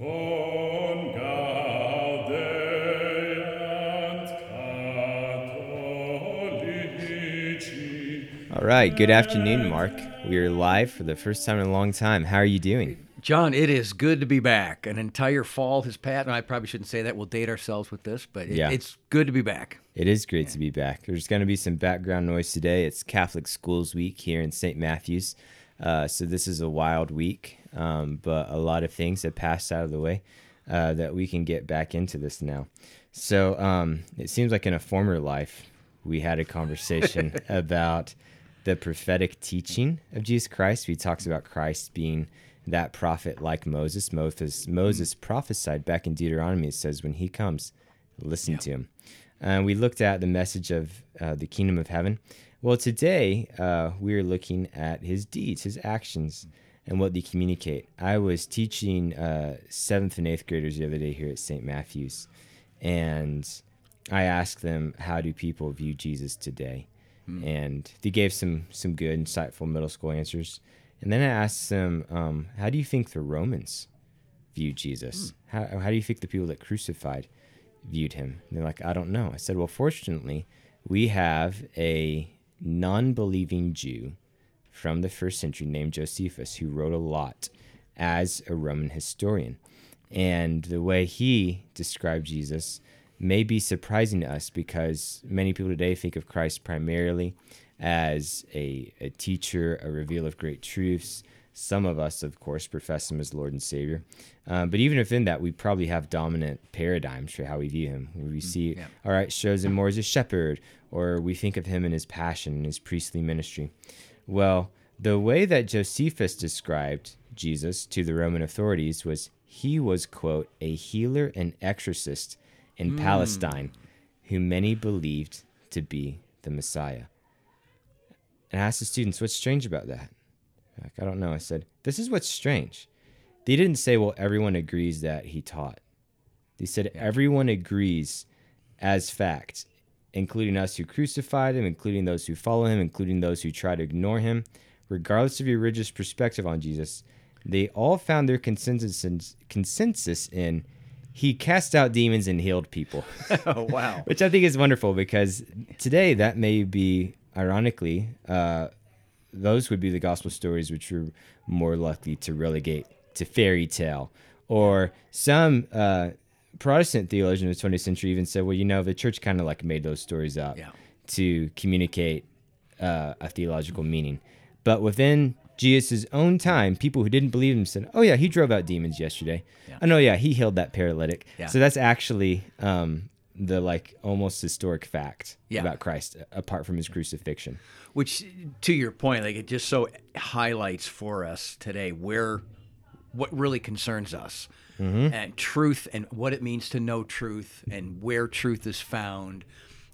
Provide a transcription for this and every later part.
All right. Good afternoon, Mark. We are live for the first time in a long time. How are you doing? John, it is good to be back. An entire fall has passed. And I probably shouldn't say that. We'll date ourselves with this, but it, Yeah. it's good to be back. It is great to be back. There's going to be some background noise today. It's Catholic Schools Week here in St. Matthews. Uh, so this is a wild week, um, but a lot of things have passed out of the way uh, that we can get back into this now. So um, it seems like in a former life, we had a conversation about the prophetic teaching of Jesus Christ. He talks about Christ being that prophet like Moses. Moses, Moses prophesied back in Deuteronomy. It says, when he comes, listen to him. And we looked at the message of uh, the kingdom of heaven. Well, today uh, we're looking at his deeds, his actions, and what they communicate. I was teaching uh, seventh and eighth graders the other day here at St. Matthew's, and I asked them, "How do people view Jesus today?" And they gave some some good, insightful middle school answers. And then I asked them, um, "How do you think the Romans viewed Jesus? How, how do you think the people that crucified viewed him?" And they're like, "I don't know." I said, "Well, fortunately, we have a non-believing Jew from the first century named Josephus who wrote a lot as a Roman historian, and the way he described Jesus." may be surprising to us because many people today think of Christ primarily as a, a teacher, a reveal of great truths. Some of us, of course, profess him as Lord and Savior. Um, but even within that, we probably have dominant paradigms for how we view him. We see, yeah. all right, shows him more as a shepherd, or we think of him in his passion and his priestly ministry. Well, the way that Josephus described Jesus to the Roman authorities was he was, quote, a healer and exorcist in hmm. Palestine, who many believed to be the Messiah. And I asked the students, what's strange about that? Like, I don't know. I said, this is what's strange. They didn't say, well, everyone agrees that he taught. They said, everyone agrees as fact, including us who crucified him, including those who follow him, including those who try to ignore him. Regardless of your religious perspective on Jesus, they all found their consensus in, consensus in he cast out demons and healed people. Oh, wow. Which I think is wonderful because today that may be, ironically, uh, those would be the gospel stories which we're more likely to relegate to fairy tale. Or some uh, Protestant theologian of the 20th century even said, well, you know, the church kind of like made those stories up Yeah. to communicate uh, a theological meaning. But within Jesus' own time, people who didn't believe him said, "Oh yeah, he drove out demons yesterday. Yeah. I know, yeah, he healed that paralytic." Yeah. So that's actually um, the like almost historic fact Yeah. about Christ, apart from his crucifixion. Which, to your point, like it just so highlights for us today where what really concerns us and truth and what it means to know truth and where truth is found.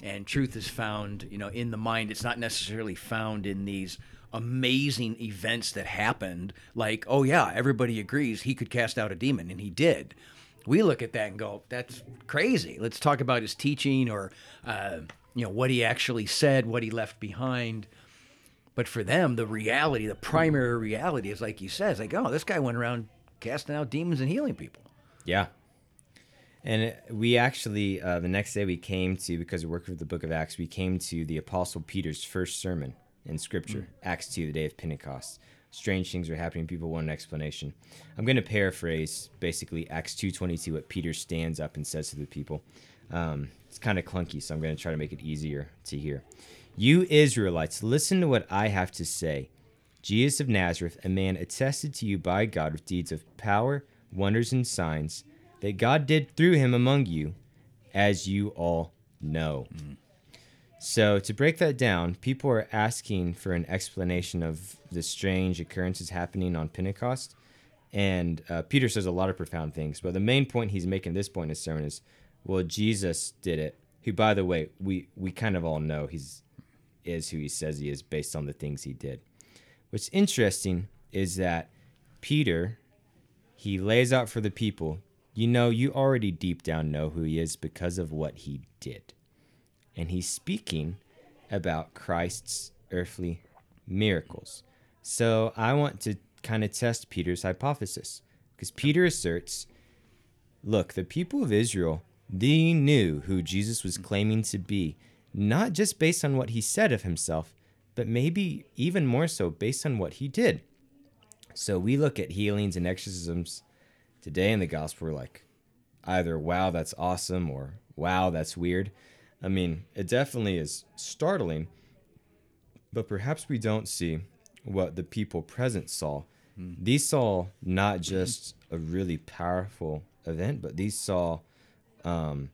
And truth is found, you know, in the mind. It's not necessarily found in these amazing events that happened. Like, oh yeah, everybody agrees he could cast out a demon, and he did. We look at that and go, "That's crazy." Let's talk about his teaching, or uh, you know, what he actually said, what he left behind. But for them, the reality, the primary reality is like you said, like, oh, this guy went around casting out demons and healing people. Yeah. And we actually, uh, the next day we came to, because we worked with the book of Acts, we came to the Apostle Peter's first sermon in Scripture, Acts 2, the day of Pentecost. Strange things are happening. People want an explanation. I'm going to paraphrase basically Acts 2.22, what Peter stands up and says to the people. Um, it's kind of clunky, so I'm going to try to make it easier to hear. You Israelites, listen to what I have to say. Jesus of Nazareth, a man attested to you by God with deeds of power, wonders, and signs that God did through him among you, as you all know. So, to break that down, people are asking for an explanation of the strange occurrences happening on Pentecost. And uh, Peter says a lot of profound things, but the main point he's making this point in his sermon is, well, Jesus did it. Who, by the way, we we kind of all know he's is who he says he is based on the things he did. What's interesting is that Peter, he lays out for the people, you know, you already deep down know who he is because of what he did. And he's speaking about Christ's earthly miracles. So I want to kind of test Peter's hypothesis because Peter asserts Look, the people of Israel, they knew who Jesus was claiming to be, not just based on what he said of himself, but maybe even more so based on what he did. So we look at healings and exorcisms today in the gospel, we're like, either wow, that's awesome, or wow, that's weird. I mean, it definitely is startling, but perhaps we don't see what the people present saw. These saw not just a really powerful event, but these saw um,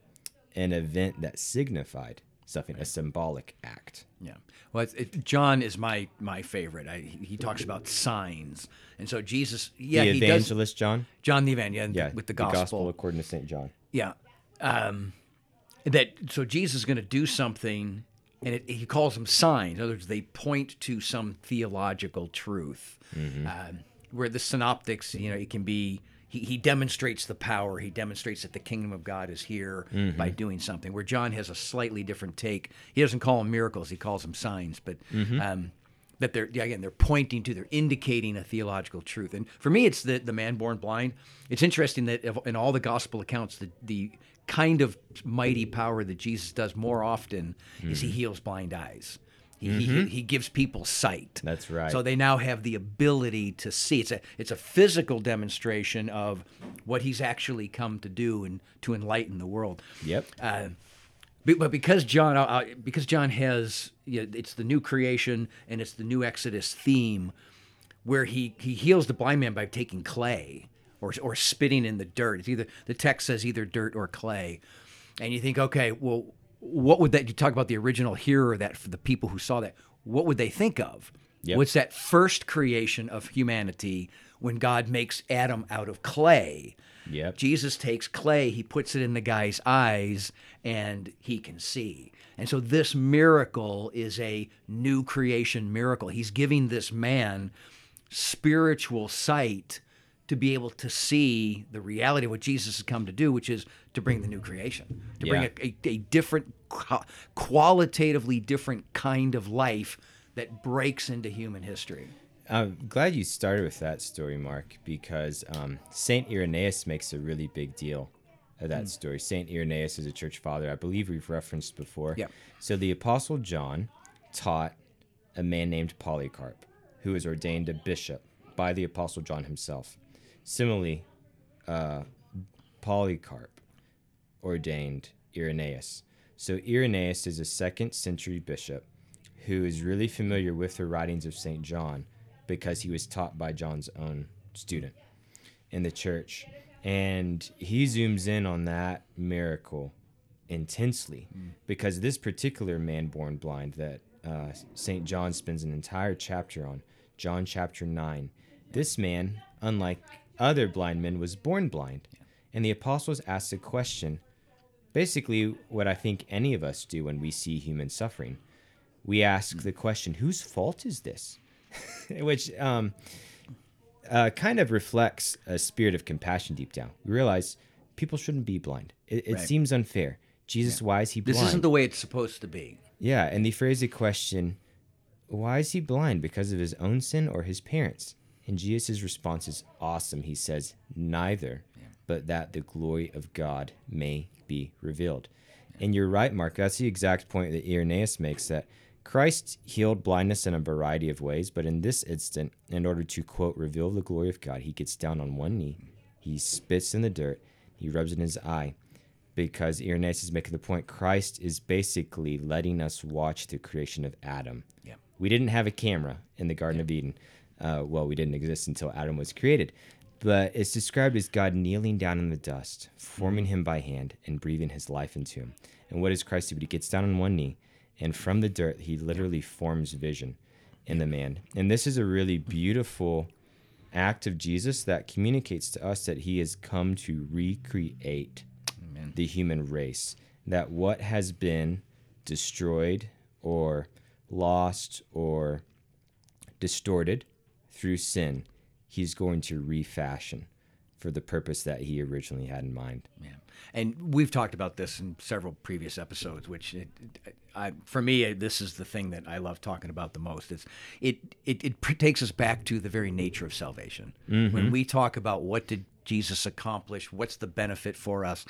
an event that signified something, a symbolic act. Yeah. Well, it, John is my my favorite. I, he talks about signs, and so Jesus, yeah, the he does. evangelist John, John the Evangelist, yeah, with the gospel. the gospel, according to Saint John. Yeah. Um, that so Jesus is going to do something, and it, he calls them signs. In other words, they point to some theological truth. Um, where the synoptics, you know, it can be. He, he demonstrates the power. He demonstrates that the kingdom of God is here mm-hmm. by doing something. Where John has a slightly different take. He doesn't call them miracles. He calls them signs. But mm-hmm. um, that they're yeah, again they're pointing to, they're indicating a theological truth. And for me, it's the the man born blind. It's interesting that in all the gospel accounts, the the kind of mighty power that Jesus does more often is he mm-hmm. heals blind eyes. He, he, he gives people sight. That's right. So they now have the ability to see. It's a it's a physical demonstration of what he's actually come to do and to enlighten the world. Yep. Uh, but because John, uh, uh, because John has, you know, it's the new creation and it's the new Exodus theme, where he he heals the blind man by taking clay or or spitting in the dirt. It's either the text says either dirt or clay, and you think, okay, well, what would that? You talk about the original hearer that for the people who saw that, what would they think of? Yep. What's that first creation of humanity when God makes Adam out of clay? Yep. Jesus takes clay, he puts it in the guy's eyes, and he can see. And so this miracle is a new creation miracle. He's giving this man spiritual sight to be able to see the reality of what Jesus has come to do, which is to bring the new creation, to bring a, a, a different, qualitatively different kind of life that breaks into human history. I'm glad you started with that story, Mark, because um, Saint Irenaeus makes a really big deal of that story. Saint Irenaeus is a church father, I believe we've referenced before. Yeah. So the Apostle John taught a man named Polycarp, who was ordained a bishop by the Apostle John himself. Similarly, uh, Polycarp ordained Irenaeus. So Irenaeus is a second century bishop who is really familiar with the writings of St. John because he was taught by John's own student in the church. And he zooms in on that miracle intensely because this particular man born blind that uh, St. John spends an entire chapter on, John chapter 9, this man, unlike other blind men, was born blind. And the apostles asked a question basically what I think any of us do when we see human suffering. We ask the question, whose fault is this? Which um, uh, kind of reflects a spirit of compassion deep down. We realize people shouldn't be blind. It, it Right. seems unfair. Jesus, why is he blind? This isn't the way it's supposed to be. Yeah, and they phrase the question, why is he blind? Because of his own sin or his parents? And Jesus' response is awesome. He says, neither, but that the glory of God may be revealed. And you're right, Mark. That's the exact point that Irenaeus makes that Christ healed blindness in a variety of ways, but in this instant, in order to, quote, reveal the glory of God, he gets down on one knee, he spits in the dirt, he rubs it in his eye, because Irenaeus is making the point Christ is basically letting us watch the creation of Adam. Yeah. We didn't have a camera in the Garden of Eden. Uh, well, we didn't exist until Adam was created. But it's described as God kneeling down in the dust, forming him by hand, and breathing his life into him. And what does Christ do? But he gets down on one knee, and from the dirt, he literally forms vision in the man. And this is a really beautiful act of Jesus that communicates to us that he has come to recreate Amen. the human race. That what has been destroyed or lost or distorted through sin, he's going to refashion for the purpose that he originally had in mind. Yeah, and we've talked about this in several previous episodes. Which, it, it- I, for me, this is the thing that I love talking about the most. It's it it, it takes us back to the very nature of salvation. Mm-hmm. When we talk about what did Jesus accomplish, What's the benefit for us?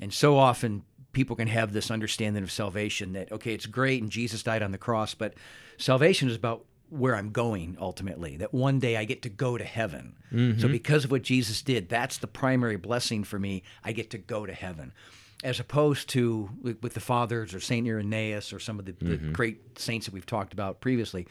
And so often people can have this understanding of salvation that, okay, it's great and Jesus died on the cross, but salvation is about where I'm going ultimately, that one day I get to go to heaven. Mm-hmm. So, because of what Jesus did, that's the primary blessing for me. I get to go to heaven. As opposed to with the fathers or St. Irenaeus or some of the, mm-hmm. the great saints that we've talked about previously,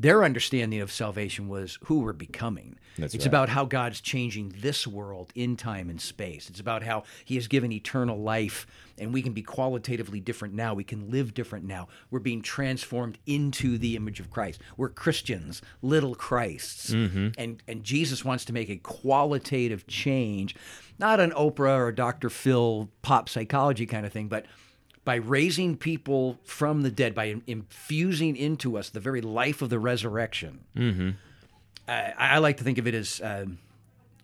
their understanding of salvation was who we're becoming. That's it's right. about how God's changing this world in time and space. It's about how He has given eternal life, and we can be qualitatively different now. We can live different now. We're being transformed into the image of Christ. We're Christians, little Christs, mm-hmm. and and Jesus wants to make a qualitative change, not an Oprah or Dr. Phil pop psychology kind of thing, but by raising people from the dead, by infusing into us the very life of the resurrection. Mm-hmm. I, I, like to think of it as. Um,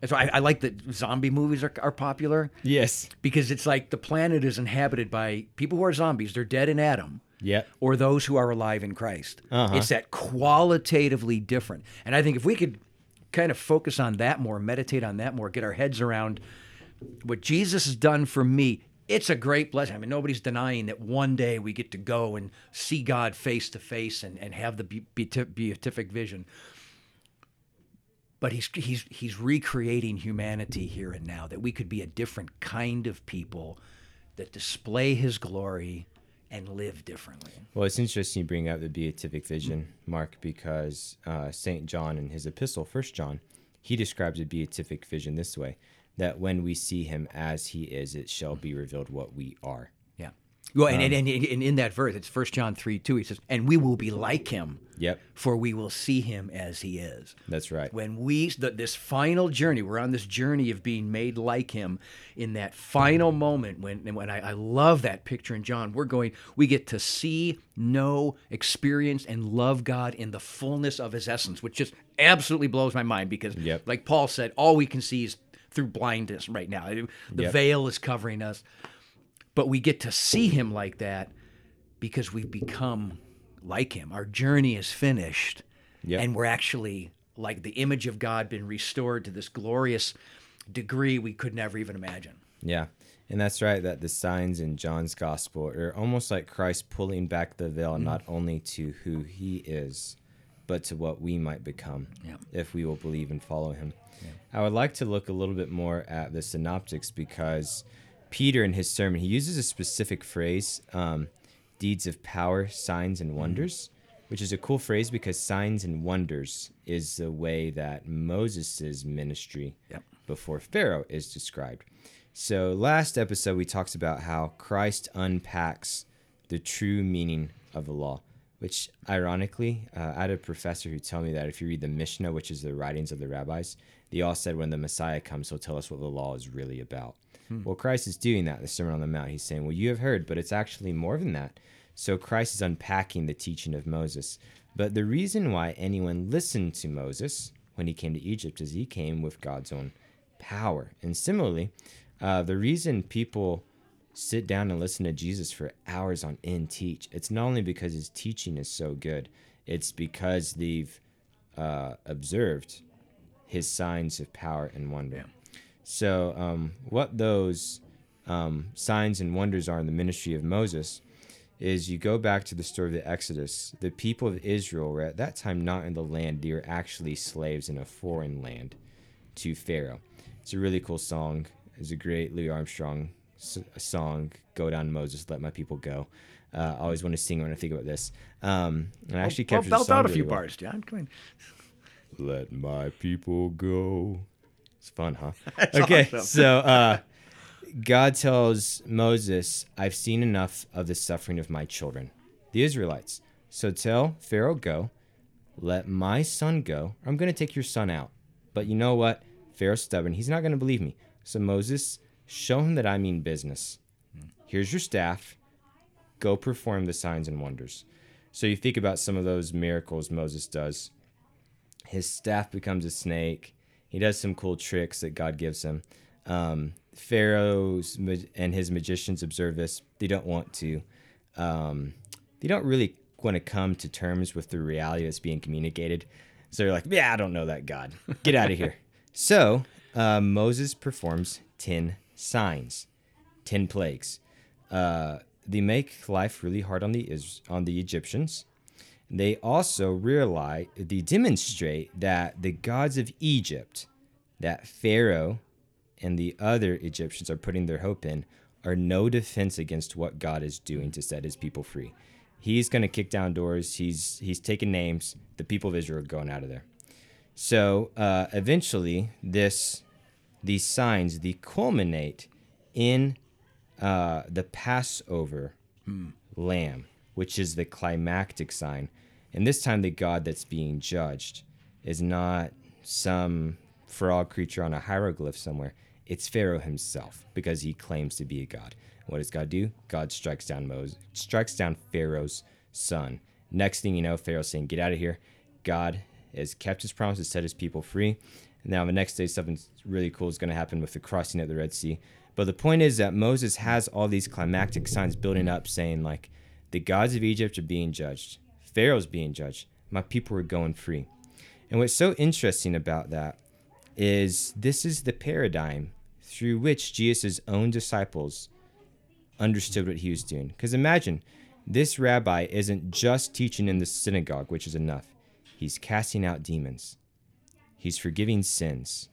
so I, I, like that zombie movies are, are popular. Yes, because it's like the planet is inhabited by people who are zombies. They're dead in Adam. Yeah. Or those who are alive in Christ. Uh-huh. It's that qualitatively different. And I think if we could kind of focus on that more, meditate on that more, get our heads around what Jesus has done for me, it's a great blessing. I mean, nobody's denying that one day we get to go and see God face to face and, and have the beatific vision. But he's, he's, he's recreating humanity here and now, that we could be a different kind of people that display his glory and live differently. Well, it's interesting you bring up the beatific vision, Mark, because uh, St. John in his epistle, First John, he describes a beatific vision this way that when we see him as he is, it shall be revealed what we are. Yeah. Well, and, um, and, and, and, in that verse, it's First John 3 2, he says, and we will be like him. Yep. For we will see him as he is. That's right. When we, the, this final journey, we're on this journey of being made like him in that final moment when, when I, I love that picture in John, we're going, we get to see, know, experience, and love God in the fullness of his essence, which just absolutely blows my mind because, yep. like Paul said, all we can see is through blindness right now. The yep. veil is covering us. But we get to see him like that because we've become like him. Our journey is finished. Yep. And we're actually like the image of God been restored to this glorious degree we could never even imagine. Yeah. And that's right, that the signs in John's gospel are almost like Christ pulling back the veil, mm-hmm. not only to who he is, but to what we might become yeah. if we will believe and follow him. I would like to look a little bit more at the synoptics because Peter, in his sermon, he uses a specific phrase, um, deeds of power, signs, and mm-hmm. wonders, mm-hmm. which is a cool phrase because signs and wonders is the way that Moses' ministry yep. before Pharaoh is described. So, last episode, we talked about how Christ unpacks the true meaning of the law which ironically, uh, I had a professor who told me that if you read the Mishnah, which is the writings of the rabbis, they all said when the Messiah comes, he'll tell us what the law is really about. Hmm. Well, Christ is doing that, the Sermon on the Mount. He's saying, Well, you have heard, but it's actually more than that. So Christ is unpacking the teaching of Moses. But the reason why anyone listened to Moses when he came to Egypt is he came with God's own power. And similarly, uh, the reason people sit down and listen to Jesus for hours on end teach. It's not only because his teaching is so good, it's because they've uh, observed his signs of power and wonder. Yeah. So, um, what those um, signs and wonders are in the ministry of Moses is you go back to the story of the Exodus. The people of Israel were at that time not in the land, they were actually slaves in a foreign land to Pharaoh. It's a really cool song. It's a great Louis Armstrong song, "Go Down Moses, Let My People Go." Uh, I always want to sing when I think about this. Um, and I actually well, captured well, belt out a few well. bars, John. Come on. Let my people go. It's fun, huh? okay, awesome. so uh, God tells Moses, "I've seen enough of the suffering of my children, the Israelites. So tell Pharaoh, go. Let my son go. I'm going to take your son out. But you know what? Pharaoh's stubborn. He's not going to believe me. So Moses Show him that I mean business. Here's your staff. Go perform the signs and wonders. So you think about some of those miracles Moses does. His staff becomes a snake. He does some cool tricks that God gives him. Um, Pharaoh's and his magicians observe this. They don't want to. Um, they don't really want to come to terms with the reality that's being communicated. So they're like, "Yeah, I don't know that God. Get out of here." So uh, Moses performs 10 signs, 10 plagues. Uh, they make life really hard on the Is- on the Egyptians. They also realize they demonstrate that the gods of Egypt, that Pharaoh and the other Egyptians are putting their hope in, are no defense against what God is doing to set His people free. He's going to kick down doors. He's he's taking names. The people of Israel are going out of there. So uh, eventually, this these signs they culminate in uh, the Passover lamb, which is the climactic sign. And this time, the God that's being judged is not some frog creature on a hieroglyph somewhere. It's Pharaoh himself because he claims to be a god. What does God do? God strikes down Moses, strikes down Pharaoh's son. Next thing you know, Pharaoh's saying, "Get out of here." God has kept his promise to set his people free. Now, the next day, something really cool is going to happen with the crossing of the Red Sea. But the point is that Moses has all these climactic signs building up, saying, like, the gods of Egypt are being judged, Pharaoh's being judged, my people are going free. And what's so interesting about that is this is the paradigm through which Jesus' own disciples understood what he was doing. Because imagine, this rabbi isn't just teaching in the synagogue, which is enough. He's casting out demons. He's forgiving sins.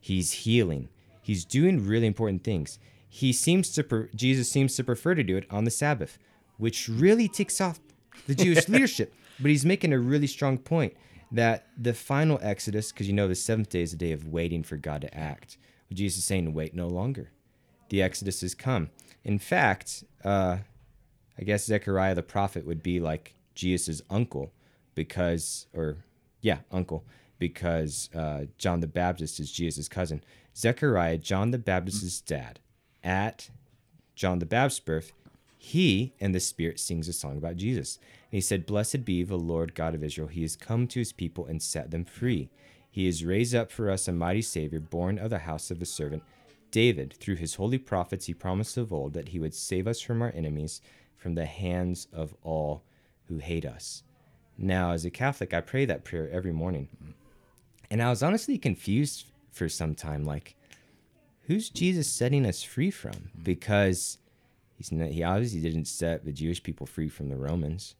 He's healing. He's doing really important things. He seems to pre- Jesus seems to prefer to do it on the Sabbath, which really ticks off the Jewish leadership. But he's making a really strong point that the final Exodus, because you know the seventh day is a day of waiting for God to act. Jesus is saying, wait no longer. The Exodus has come. In fact, uh, I guess Zechariah the prophet would be like Jesus' uncle because, or yeah, uncle, because uh, John the Baptist is Jesus' cousin. Zechariah, John the Baptist's dad, at John the Baptist's birth, he and the Spirit sings a song about Jesus. And he said, Blessed be the Lord God of Israel. He has come to his people and set them free. He has raised up for us a mighty Savior, born of the house of the servant David. Through his holy prophets, he promised of old that he would save us from our enemies, from the hands of all who hate us. Now, as a Catholic, I pray that prayer every morning. And I was honestly confused for some time like, who's Jesus setting us free from? Because he's not, he obviously didn't set the Jewish people free from the Romans.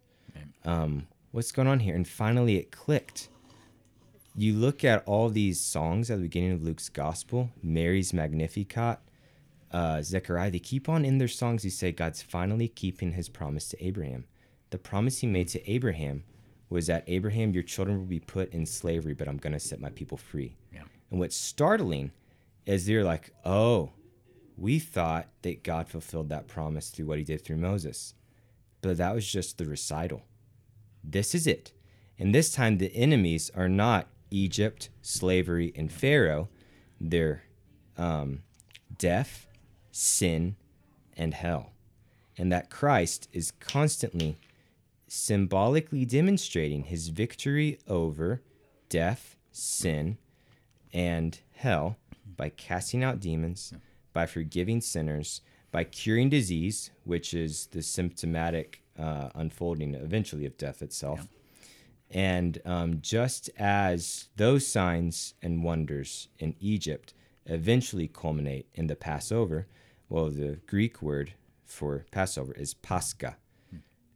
Um, what's going on here? And finally, it clicked. You look at all these songs at the beginning of Luke's gospel, Mary's Magnificat, uh, Zechariah, they keep on in their songs, You say God's finally keeping his promise to Abraham. The promise he made to Abraham was that Abraham, your children will be put in slavery, but I'm going to set my people free. Yeah. And what's startling is they're like, oh, we thought that God fulfilled that promise through what he did through Moses. But that was just the recital. This is it. And this time, the enemies are not Egypt, slavery, and Pharaoh. They're um, death, sin, and hell. And that Christ is constantly symbolically demonstrating his victory over death, sin, and hell by casting out demons, by forgiving sinners, by curing disease, which is the symptomatic uh, unfolding eventually of death itself. And um, just as those signs and wonders in Egypt eventually culminate in the Passover, well, the Greek word for Passover is Pascha.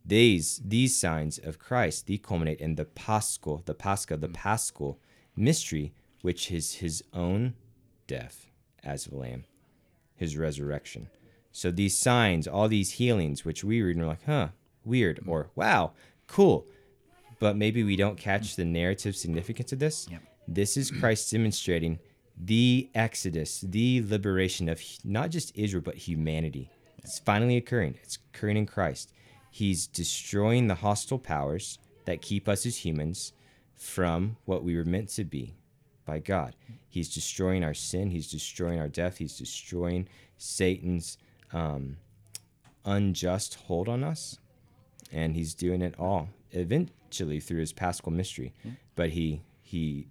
These these signs of Christ they culminate in the Paschal, the Pascha, the Paschal mystery, which is his own death as a lamb, his resurrection. So these signs, all these healings, which we read and we're like, huh, weird, or wow, cool. But maybe we don't catch the narrative significance of this. Yep. This is Christ demonstrating the exodus, the liberation of not just Israel, but humanity. It's finally occurring. It's occurring in Christ. He's destroying the hostile powers that keep us as humans from what we were meant to be by God. He's destroying our sin. He's destroying our death. He's destroying Satan's um, unjust hold on us. And he's doing it all eventually through his paschal mystery. But he he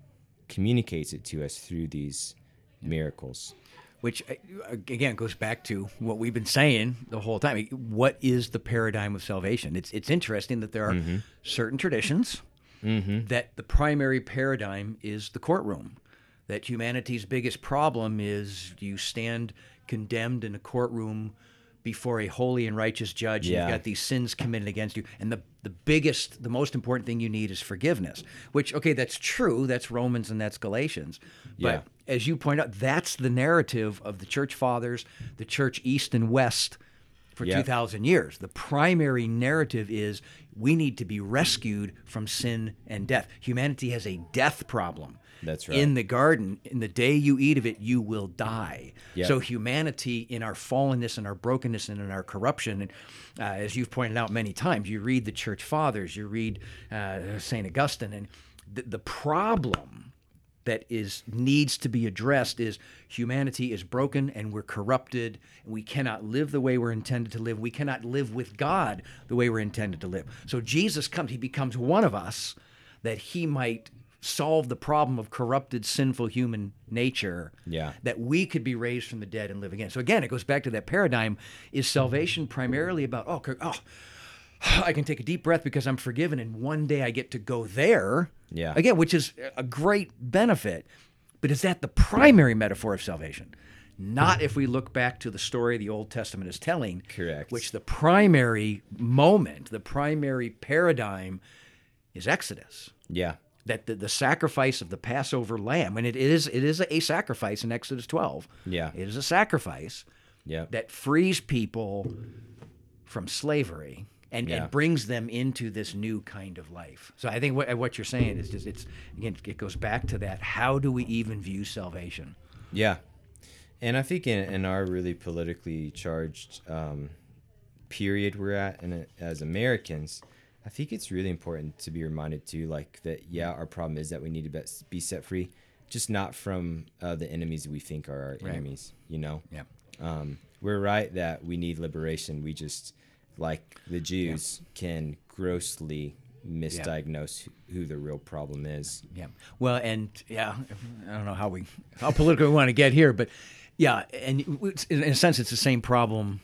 communicates it to us through these miracles. which uh, again goes back to what we've been saying the whole time. What is the paradigm of salvation? It's it's interesting that there are certain traditions Mm-hmm. that the primary paradigm is the courtroom. that humanity's biggest problem is you stand condemned in a courtroom before a holy and righteous judge. Yeah. And you've got these sins committed against you. And the, the biggest, the most important thing you need is forgiveness, which, okay, that's true. That's Romans and that's Galatians. But as you point out, that's the narrative of the church fathers, the church east and west for Yep. 2,000 years. The primary narrative is we need to be rescued from sin and death. Humanity has a death problem. That's right. In the garden, in the day you eat of it, you will die. Yep. So humanity, in our fallenness and our brokenness and in our corruption, and uh, as you've pointed out many times, you read the church fathers, you read uh, Saint Augustine, and the, the problem that is needs to be addressed is humanity is broken and we're corrupted. And we cannot live the way we're intended to live. We cannot live with god the way we're intended to live. So jesus comes he becomes one of us that he might solve the problem of corrupted sinful human nature Yeah. that we could be raised from the dead and live again. So again it goes back to that paradigm. Is salvation primarily about oh, oh I can take a deep breath because I'm forgiven, and one day I get to go there. Yeah. Again, which is a great benefit, but is that the primary metaphor of salvation? Not if we look back to the story the Old Testament is telling. Correct. Which the primary moment, the primary paradigm is Exodus. Yeah. That the, the sacrifice of the Passover lamb, and it is it is a sacrifice in Exodus 12. Yeah. It is a sacrifice Yeah. that frees people from slavery and, Yeah. and brings them into this new kind of life. So I think what, what you're saying is just it's again it goes back to that. How do we even view salvation? Yeah, and I think in, in our really politically charged um, period we're at, and as Americans, I think it's really important to be reminded too, like that. Yeah, our problem is that we need to be- set free, just not from uh, the enemies that we think are our Right. enemies. You know, Yeah. um, we're right that we need liberation. We just, like the Jews, can grossly misdiagnose who- who the real problem is. Yeah. Well, and yeah, I don't know how we how political we want to get here, but yeah, and in a sense, it's the same problem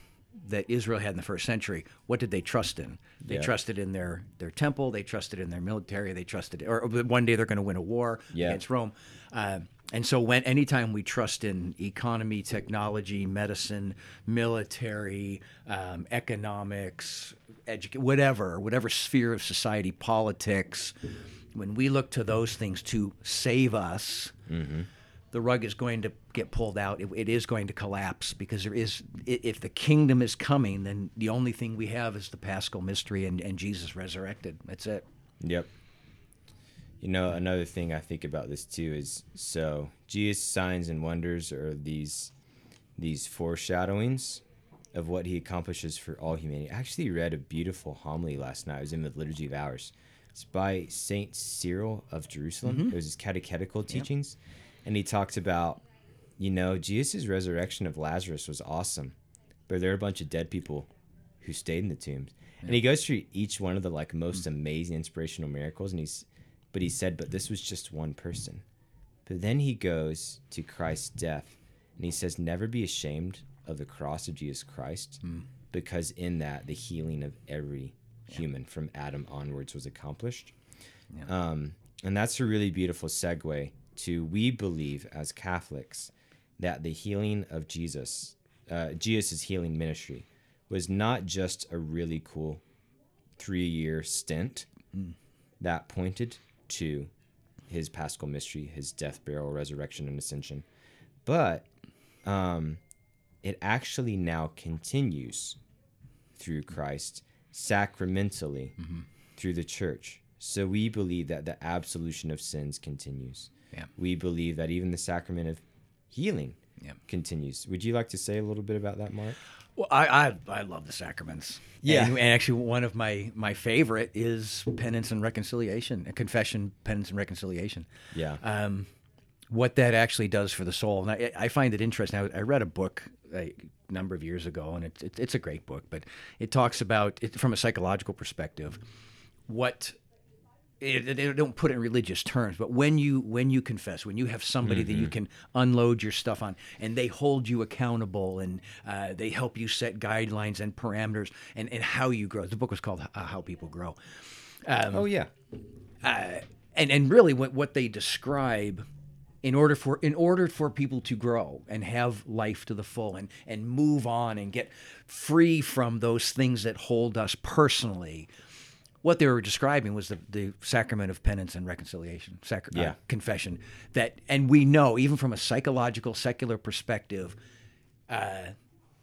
that Israel had in the first century. What did they trust in? They Yeah. trusted in their their temple. They trusted in their military. They trusted, or one day they're going to win a war Yeah. against Rome. Uh, and so, when anytime we trust in economy, technology, medicine, military, um, economics, education, whatever, whatever sphere of society, politics, when we look to those things to save us, the rug is going to get pulled out. It, it is going to collapse because there is, if the kingdom is coming, then the only thing we have is the Paschal mystery and, and Jesus resurrected. That's it. Yep. You know, another thing I think about this too is so Jesus' signs and wonders are these these foreshadowings of what he accomplishes for all humanity. I actually read a beautiful homily last night. It was in the Liturgy of Hours. It's by Saint Cyril of Jerusalem. Mm-hmm. It was his catechetical teachings, and he talks about, you know, Jesus' resurrection of Lazarus was awesome, but there are a bunch of dead people who stayed in the tombs. And he goes through each one of the like most mm. amazing inspirational miracles and he's but he said but this was just one person. But then he goes to Christ's death and he says never be ashamed of the cross of Jesus Christ because in that the healing of every human from Adam onwards was accomplished. Um, and that's a really beautiful segue to we believe as Catholics that the healing of Jesus, uh, Jesus' healing ministry, was not just a really cool three year stint that pointed to his paschal mystery, his death, burial, resurrection, and ascension, but um, it actually now continues through Christ sacramentally through the church. So we believe that the absolution of sins continues. Yeah. We believe that even the sacrament of healing Yeah. continues. Would you like to say a little bit about that, Mark? Well, I, I, I love the sacraments. Yeah. And, and actually, one of my, my favorite is penance and reconciliation, confession, penance, and reconciliation. Yeah. um, what that actually does for the soul. And I, I find it interesting. I, I read a book a number of years ago, and it, it, it's a great book, but it talks about it from a psychological perspective. What it, they don't put it in religious terms, but when you when you confess, when you have somebody that you can unload your stuff on, and they hold you accountable, and uh, they help you set guidelines and parameters, and, and how you grow. The book was called uh, "How People Grow." oh yeah. and and really what what they describe in order for in order for people to grow and have life to the full and and move on and get free from those things that hold us personally what they were describing was the, the sacrament of penance and reconciliation sacra- uh, confession that and we know even from a psychological secular perspective uh,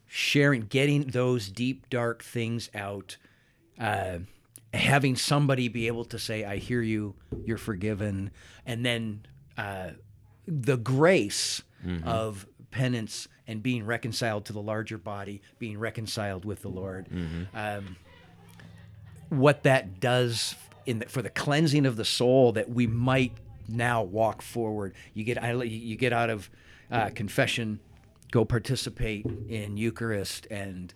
sharing getting those deep dark things out uh, having somebody be able to say i hear you you're forgiven and then uh, the grace of penance and being reconciled to the larger body being reconciled with the lord. Um, what that does in the, for the cleansing of the soul that we might now walk forward. You get you get out of uh, confession, go participate in Eucharist, and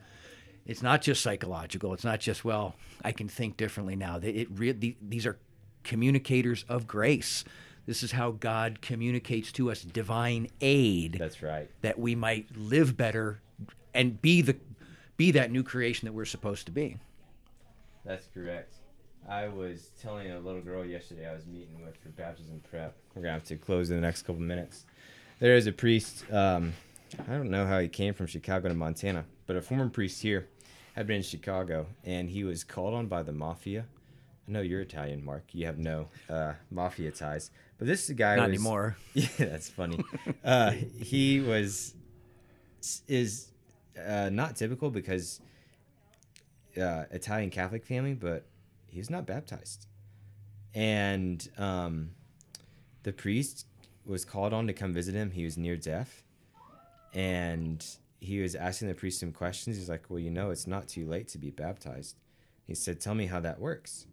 it's not just psychological. It's not just well, I can think differently now. It re- these are communicators of grace. This is how God communicates to us divine aid That's right. that we might live better and be the be that new creation that we're supposed to be. That's correct. I was telling a little girl yesterday I was meeting with for baptism prep. We're gonna have to close in the next couple minutes. There is a priest. Um, I don't know how he came from Chicago to Montana, but a former priest here had been in Chicago, and he was called on by the mafia. I know you're Italian, Mark. You have no uh, mafia ties, but this is a guy. Not was- anymore. Yeah, that's funny. uh, he was is uh, not typical because uh, Italian Catholic family, but he's not baptized. And um, the priest was called on to come visit him. He was near death, and he was asking the priest some questions. He's like, "Well, you know, it's not too late to be baptized." He said, "Tell me how that works."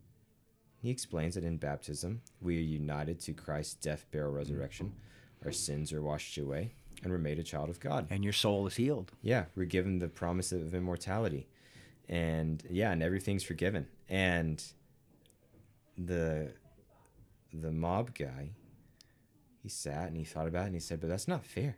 He explains that in baptism, we are united to Christ's death, burial, resurrection. Our sins are washed away, and we're made a child of God. And your soul is healed. Yeah, we're given the promise of immortality. And yeah, and everything's forgiven. And the the mob guy, he sat and he thought about it and he said, But that's not fair.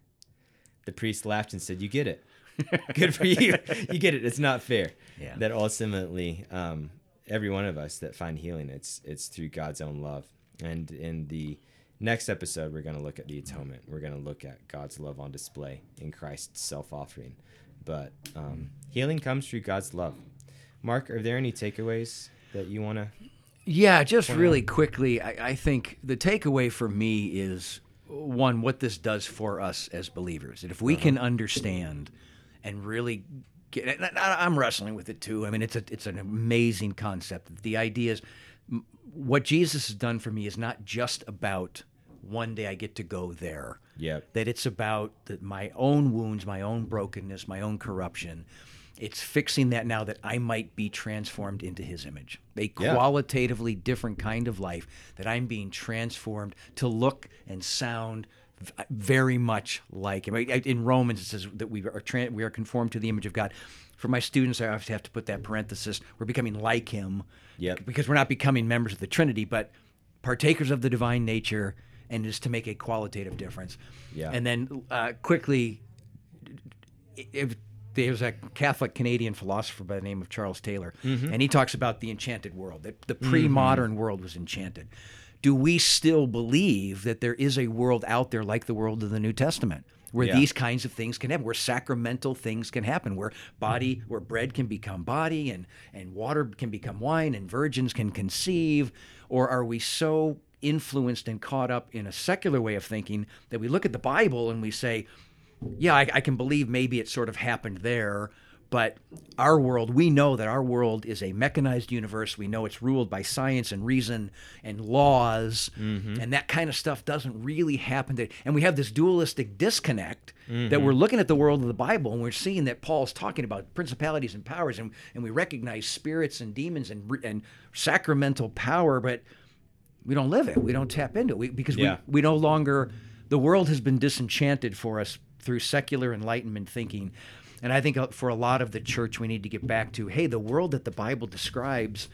The priest laughed and said, You get it. Good for you. You get it. It's not fair. Yeah. That ultimately, um, every one of us that find healing, it's it's through God's own love. And in the next episode, we're going to look at the atonement. We're going to look at God's love on display in Christ's self-offering. But um, healing comes through God's love. Mark, are there any takeaways that you want to? Yeah, just really quickly, I, I think the takeaway for me is one, what this does for us as believers. That if we can uh-huh. understand and really get, and I- I'm wrestling with it too. I mean, it's a, it's an amazing concept. The idea is what Jesus has done for me is not just about one day I get to go there Yep. that it's about the, my own wounds, my own brokenness, my own corruption. It's fixing that now that I might be transformed into his image. A Yeah. qualitatively different kind of life that I'm being transformed to look and sound very much like him. In Romans, it says that we are tran we are conformed to the image of God. For my students, I obviously have to put that parenthesis. We're becoming like him. Yep. Because we're not becoming members of the Trinity, but partakers of the divine nature, and is to make a qualitative difference. Yeah. And then uh, quickly, if there's a Catholic Canadian philosopher by the name of Charles Taylor, mm-hmm. and he talks about the enchanted world, that the mm-hmm. pre modern world was enchanted. Do we still believe that there is a world out there like the world of the New Testament? Where Yeah. these kinds of things can happen, where sacramental things can happen, where body, mm-hmm. where bread can become body and, and water can become wine and virgins can conceive? Or are we so influenced and caught up in a secular way of thinking that we look at the Bible and we say, yeah, I, I can believe maybe it sort of happened there, but our world, we know that our world is a mechanized universe. We know it's ruled by science and reason and laws, mm-hmm. and that kind of stuff doesn't really happen. To, and we have this dualistic disconnect that mm-hmm. we're looking at the world of the Bible and we're seeing that Paul's talking about principalities and powers, and, and we recognize spirits and demons and, and sacramental power, but we don't live it. We don't tap into it we, because Yeah. we, we no longer, the world has been disenchanted for us through secular enlightenment thinking. And I think uh, for a lot of the church, we need to get back to hey, the world that the Bible describes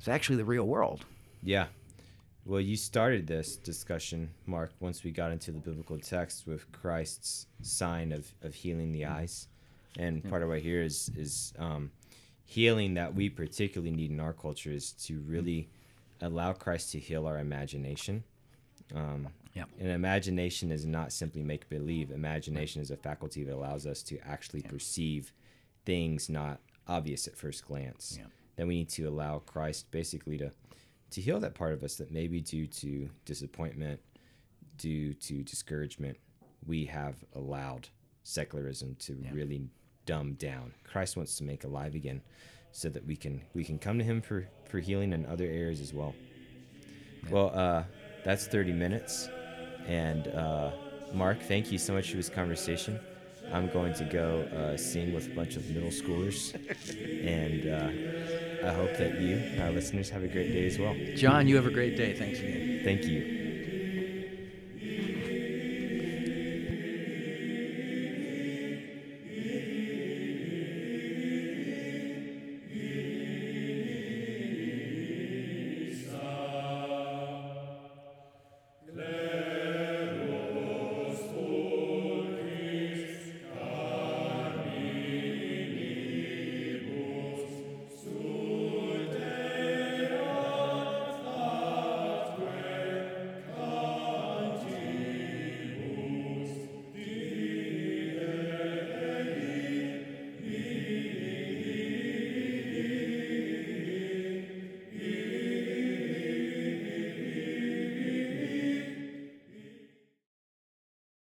is actually the real world. Yeah. Well, you started this discussion, Mark, once we got into the biblical text with Christ's sign of, of healing the eyes. And part of what here is is um, healing that we particularly need in our culture is to really allow Christ to heal our imagination. Um, Yep. And imagination is not simply make believe. Imagination is a faculty that allows us to actually perceive things not obvious at first glance. Yeah. Then we need to allow Christ basically to to heal that part of us that maybe due to disappointment, due to discouragement, we have allowed secularism to Yeah. really dumb down. Christ wants to make alive again so that we can we can come to him for for healing in other areas as well. Well, uh, that's 30 minutes. And uh, Mark, thank you so much for this conversation. I'm going to go uh, sing with a bunch of middle schoolers. and uh, I hope that you, our listeners, have a great day as well. John, you have a great day. Thanks again. Thank you.